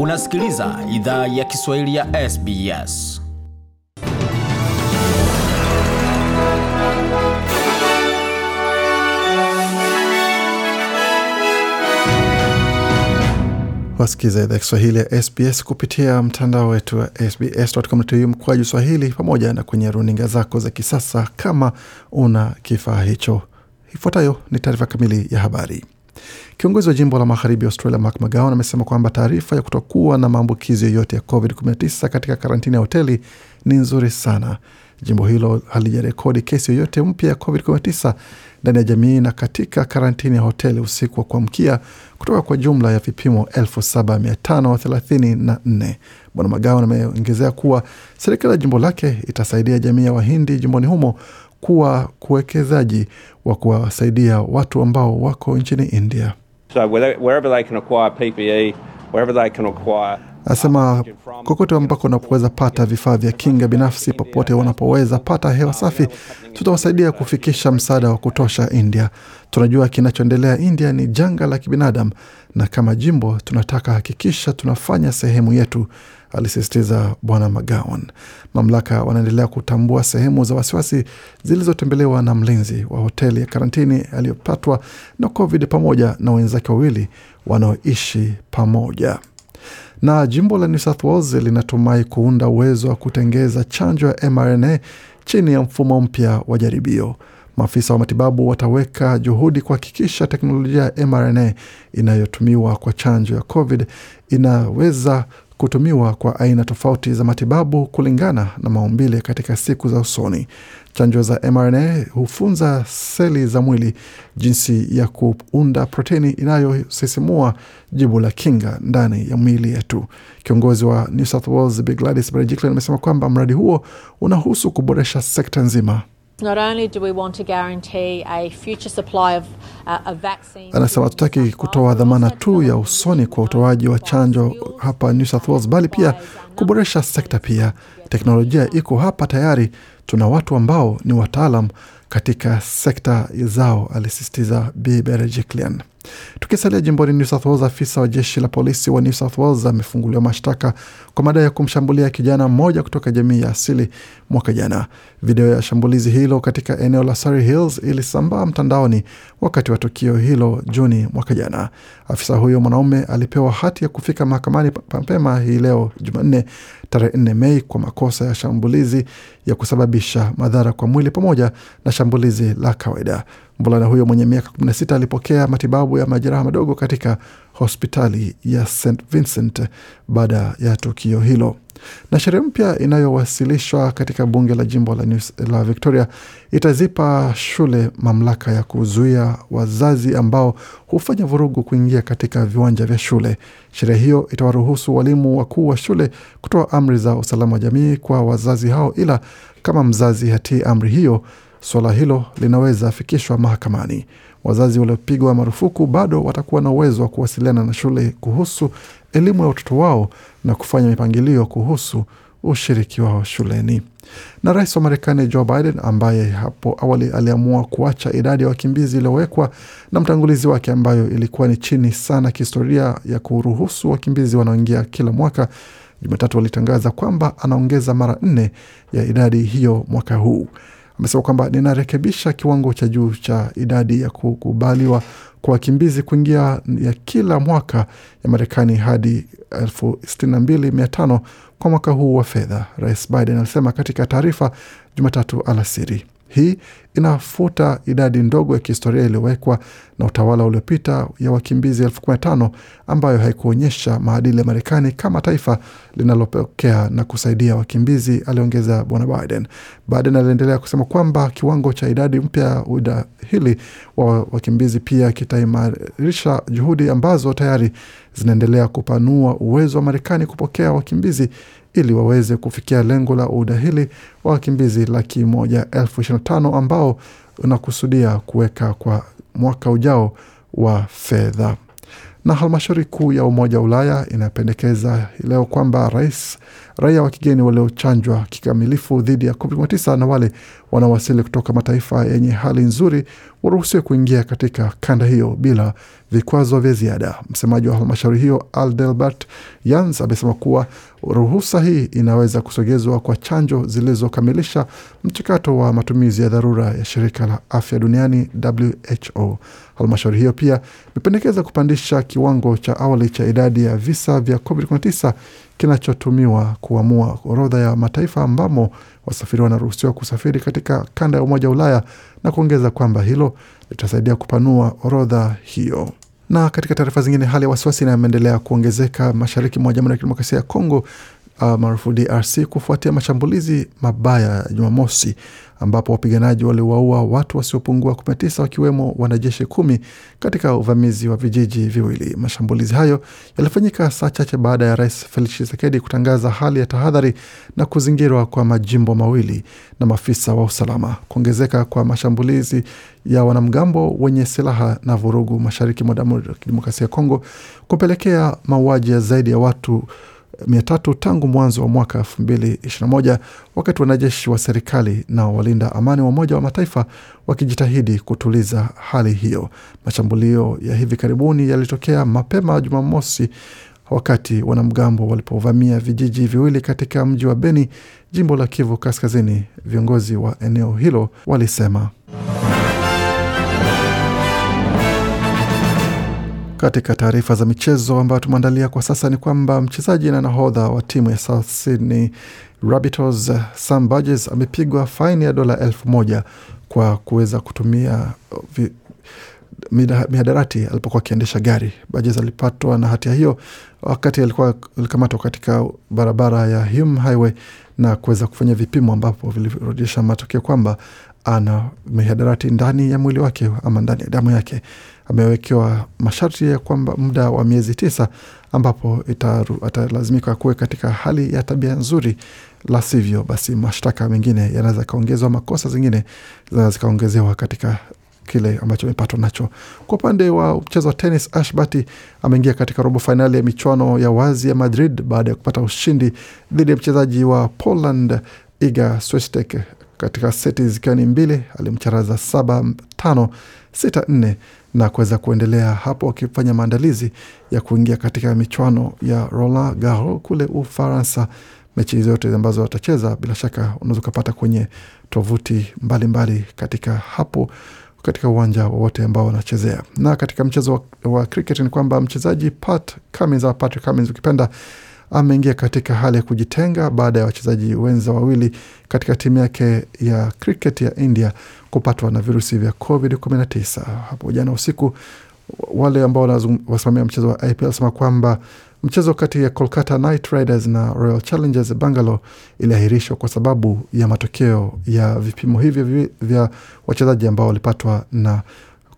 Unasikiliza idhaa ya Kiswahili ya SBS. Wasikiza idhaa ya Kiswahili ya SBS kupitia mtandao wetu wa sbs.com.au mkwaju swahili, pamoja na kwenye runinga zako za kisasa kama una kifaa hicho. Ifuatayo ni taarifa kamili ya habari. Kiongozi wa jimbo la magharibi Australia Mark McGowan amesema kwamba taarifa ya kutokuwa na maambukizi yoyote ya COVID-19 katika karantini ya hoteli ni nzuri sana. Jimbo hilo halijarekodi kesi yoyote mpya ya COVID-19 ndani ya jamii na katika karantini ya hoteli usiku wa kuamkia kutoka kwa jumla ya vipimo 7534. Bwana Magawan ameongezea kuwa serikali ya jimbo lake itasaidia jamii ya Wahindi jimboni humo kuwa kuwekezaji wa kuwasaidia watu ambao wako nchini India. So wherever they can acquire PPE, wherever they can acquire Anasema kokote ambako wanapoweza pata vifaa vya kinga binafsi, popote wanapoweza pata hewa safi, tutawasaidia kufikisha msaada wa kutosha India. Tunajua kinachoendelea India ni janga la kibinadamu, na kama jimbo tunataka hakikisha tunafanya sehemu yetu, alisisitiza Bwana McGowan. Mamlaka wanaendelea kutambua sehemu za wasiwasi zilizotembelewa na mlinzi wa hoteli ya karantini aliyopatwa na COVID pamoja na wenzake wawili wanaoishi pamoja na jimbo la New South Wales linatumai kuunda uwezo wa kutengeza chanjo ya mRNA chini ya mfumo mpya wa jaribio. Maafisa wa matibabu wataweka juhudi kuhakikisha teknolojia ya mRNA inayotumiwa kwa chanjo ya COVID inaweza kutumiwa kwa aina tofauti za matibabu kulingana na maumbile katika siku za usoni. Chanjo za mRNA hufunza seli za mwili jinsi ya kuunda proteni inayosisimua jibu la kinga ndani ya mwili yetu. Kiongozi wa New South Wales Gladys Berejiklian amesema kwamba mradi huo unahusu kuboresha sekta nzima. Not only do we want to guarantee a future supply of, of vaccines, Anasema hatutaki kutoa dhamana tu ya usoni kwa utoaji wa chanjo hapa New South Wales, bali pia kuboresha sekta pia. Teknolojia iko hapa tayari, tuna watu ambao ni wataalam katika sekta zao, alisisitiza Bi. Tukisalia jimboni New South Wales, afisa wa jeshi la polisi wa New South Wales amefunguliwa mashtaka kwa madai ya kumshambulia kijana mmoja kutoka jamii ya asili mwaka jana. Video ya shambulizi hilo katika eneo la Surry Hills ilisambaa mtandaoni wakati wa tukio hilo Juni mwaka jana. Afisa huyo mwanaume alipewa hati ya kufika mahakamani mapema hii leo Jumanne tarehe 4 Mei kwa makosa ya shambulizi ya kusababisha madhara kwa mwili pamoja na shambulizi la kawaida. Mvulana huyo mwenye miaka 16 alipokea matibabu ya majeraha madogo katika hospitali ya St Vincent baada ya tukio hilo. Na sheria mpya inayowasilishwa katika bunge la jimbo la, New, la Victoria itazipa shule mamlaka ya kuzuia wazazi ambao hufanya vurugu kuingia katika viwanja vya shule. Sheria hiyo itawaruhusu walimu wakuu wa shule kutoa amri za usalama wa jamii kwa wazazi hao, ila kama mzazi hatii amri hiyo, suala hilo linaweza fikishwa mahakamani. Wazazi waliopigwa marufuku bado watakuwa na uwezo wa kuwasiliana na shule kuhusu elimu ya watoto wao na kufanya mipangilio kuhusu ushiriki wao shuleni. Na rais wa Marekani Joe Biden ambaye hapo awali aliamua kuacha idadi ya wakimbizi iliyowekwa na mtangulizi wake ambayo ilikuwa ni chini sana kihistoria ya kuruhusu wakimbizi wanaoingia kila mwaka, Jumatatu walitangaza kwamba anaongeza mara nne ya idadi hiyo mwaka huu. Amesema kwamba ninarekebisha kiwango cha juu cha idadi ya kukubaliwa kwa wakimbizi kuingia ya kila mwaka ya Marekani hadi elfu sitini na mbili mia tano kwa mwaka huu wa fedha, Rais Biden alisema katika taarifa Jumatatu alasiri. Hii inafuta idadi ndogo ya kihistoria iliyowekwa na utawala uliopita ya wakimbizi elfu kumi na tano ambayo haikuonyesha maadili ya Marekani kama taifa linalopokea na kusaidia wakimbizi, aliongeza Bwana Biden. Biden aliendelea kusema kwamba kiwango cha idadi mpya ya udahili wa wakimbizi pia kitaimarisha juhudi ambazo tayari zinaendelea kupanua uwezo wa Marekani kupokea wakimbizi ili waweze kufikia lengo la udahili wa wakimbizi laki moja elfu ishirini na tano ambao unakusudia kuweka kwa mwaka ujao wa fedha. Na halmashauri kuu ya Umoja wa Ulaya inapendekeza leo kwamba rais raia wa kigeni waliochanjwa kikamilifu dhidi ya COVID-19 na wale wanaowasili kutoka mataifa yenye hali nzuri waruhusiwe kuingia katika kanda hiyo bila vikwazo vya ziada. Msemaji wa halmashauri hiyo Adelbert Jans amesema kuwa ruhusa hii inaweza kusogezwa kwa chanjo zilizokamilisha mchakato wa matumizi ya dharura ya shirika la afya duniani WHO. Halmashauri hiyo pia imependekeza kupandisha kiwango cha awali cha idadi ya visa vya COVID-19 kinachotumiwa kuamua orodha ya mataifa ambamo wasafiri wanaruhusiwa kusafiri katika kanda ya Umoja wa Ulaya na kuongeza kwamba hilo litasaidia kupanua orodha hiyo. Na katika taarifa zingine, hali ya wasiwasi inayoendelea kuongezeka mashariki mwa Jamhuri ya Kidemokrasia ya Kongo uh, maarufu DRC kufuatia mashambulizi mabaya ya Jumamosi ambapo wapiganaji waliwaua watu wasiopungua 19 wakiwemo wanajeshi kumi katika uvamizi wa vijiji viwili. Mashambulizi hayo yalifanyika saa chache baada ya Rais Felix Tshisekedi kutangaza hali ya tahadhari na kuzingirwa kwa majimbo mawili na maafisa wa usalama. Kuongezeka kwa mashambulizi ya wanamgambo wenye silaha na vurugu mashariki mwa Jamhuri ya Kidemokrasia ya Kongo kupelekea mauaji ya zaidi ya watu mia tatu tangu mwanzo wa mwaka elfu mbili ishirini na moja wakati wanajeshi wa serikali na walinda amani wa Umoja wa Mataifa wakijitahidi kutuliza hali hiyo. Mashambulio ya hivi karibuni yalitokea mapema Jumamosi wakati wanamgambo walipovamia vijiji viwili katika mji wa Beni, jimbo la Kivu Kaskazini, viongozi wa eneo hilo walisema. Katika taarifa za michezo ambayo tumeandalia kwa sasa ni kwamba mchezaji na nahodha wa timu ya South Sydney Rabbitohs Sam Burgess amepigwa faini ya dola elfu moja kwa kuweza kutumia vi, mihadarati alipokuwa akiendesha gari. Burgess alipatwa na hatia hiyo wakati alikuwa alikamatwa katika barabara ya Hume Highway na kuweza kufanya vipimo ambapo vilirudisha matokeo kwamba ana mihadarati ndani ya mwili wake ama ndani ya damu yake. Amewekewa masharti ya kwamba muda wa miezi tisa ambapo atalazimika kuwe katika hali ya tabia nzuri, la sivyo basi mashtaka mengine yanaweza kaongezwa, makosa zingine zinaweza zikaongezewa katika kile ambacho amepatwa nacho. Kwa upande wa mchezo wa tenis, Ash ameingia katika robo fainali ya michuano ya wazi ya Madrid baada ya kupata ushindi dhidi ya mchezaji wa Poland Iga Swiatek katika seti zikiwa ni mbili. Alimcharaza saba tano sita nne na kuweza kuendelea hapo akifanya maandalizi ya kuingia katika michuano ya Roland Garros kule Ufaransa. Mechi zote ambazo watacheza bila shaka unaweza ukapata kwenye tovuti mbalimbali katika hapo katika uwanja wowote ambao wanachezea. Na katika mchezo wa, wa cricket ni kwamba mchezaji Pat Cummins au Patrick Cummins ukipenda ameingia katika hali ya kujitenga baada ya wachezaji wenza wawili katika timu yake ya cricket ya India kupatwa na virusi vya COVID-19 hapo jana usiku. Wale ambao wanasimamia mchezo wa IPL sema kwamba mchezo kati ya Kolkata Knight Riders na Royal Challengers Bangalore iliahirishwa kwa sababu ya matokeo ya vipimo hivyo vya wachezaji ambao walipatwa na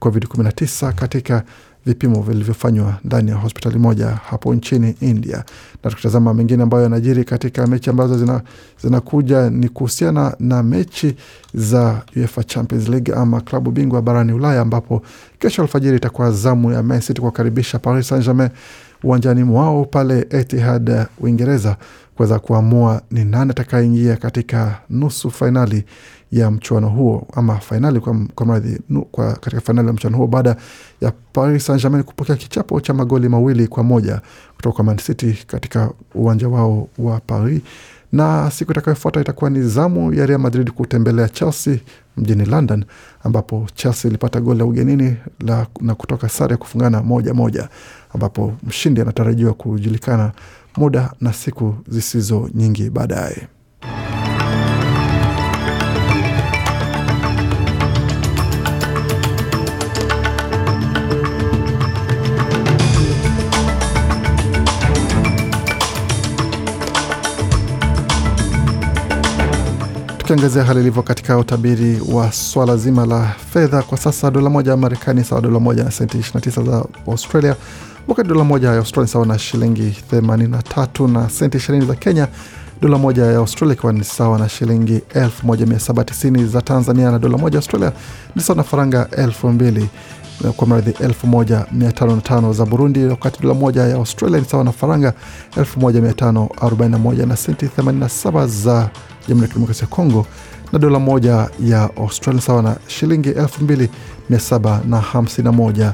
COVID-19 katika vipimo vilivyofanywa ndani ya hospitali moja hapo nchini India. Na tukitazama mengine ambayo yanajiri katika mechi ambazo zinakuja zina ni kuhusiana na mechi za UEFA Champions League ama klabu bingwa barani Ulaya, ambapo kesho alfajiri itakuwa zamu ya Man City kuwakaribisha Paris Saint-Germain uwanjani mwao pale Etihad, Uingereza, kuweza kuamua ni nani atakayeingia katika nusu fainali ya mchuano huo ama fainali kwa, kwa mradhi katika fainali ya mchuano huo baada ya Paris Saint-Germain kupokea kichapo cha magoli mawili kwa moja kutoka kwa Man City katika uwanja wao wa Paris, na siku itakayofuata itakuwa ni zamu ya Real Madrid kutembelea Chelsea mjini London, ambapo Chelsea ilipata goli la ugenini la, na kutoka sare ya kufungana moja moja, ambapo mshindi anatarajiwa kujulikana muda na siku zisizo nyingi baadaye. Tukiangazia hali ilivyo katika utabiri wa swala zima la fedha kwa sasa, dola moja ya Marekani sawa dola moja na senti 29 za Australia, wakati dola moja ya Australia sawa na shilingi 83 na senti 20 za Kenya, dola moja ya Australia ikiwa ni sawa na shilingi 1790 za Tanzania, na dola moja ya Australia ni sawa na faranga 2000 kwa mradhi 1505 za Burundi, wakati dola moja ya Australia ni sawa na faranga 1541 na senti 87 za Jamhuri ya Kidemokrasia ya Kongo, na dola moja ya Australia sawa na shilingi 2751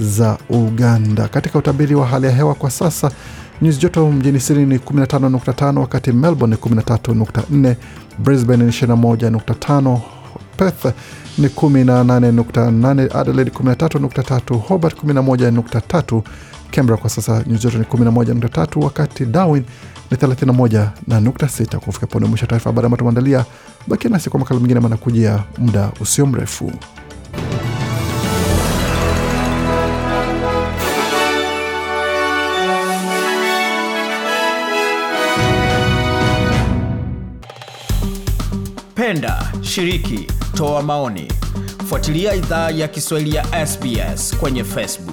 za Uganda. Katika utabiri wa hali ya hewa kwa sasa nyuzi joto mjini Sydney ni 15.5, wakati Melbourne ni 13.4, Brisbane ni 21.5, Perth ni 18.8, Adelaide 13.3, Hobart 11.3, Canberra kwa sasa nyuzi joto ni 11.3, wakati Darwin ni 31.6. Kufika pone mwisho taarifa habari ambayo tumeandalia. Bakia nasi kwa makala mengine manakujia muda usio mrefu. Penda, shiriki, toa maoni. Fuatilia idhaa ya Kiswahili ya SBS kwenye Facebook.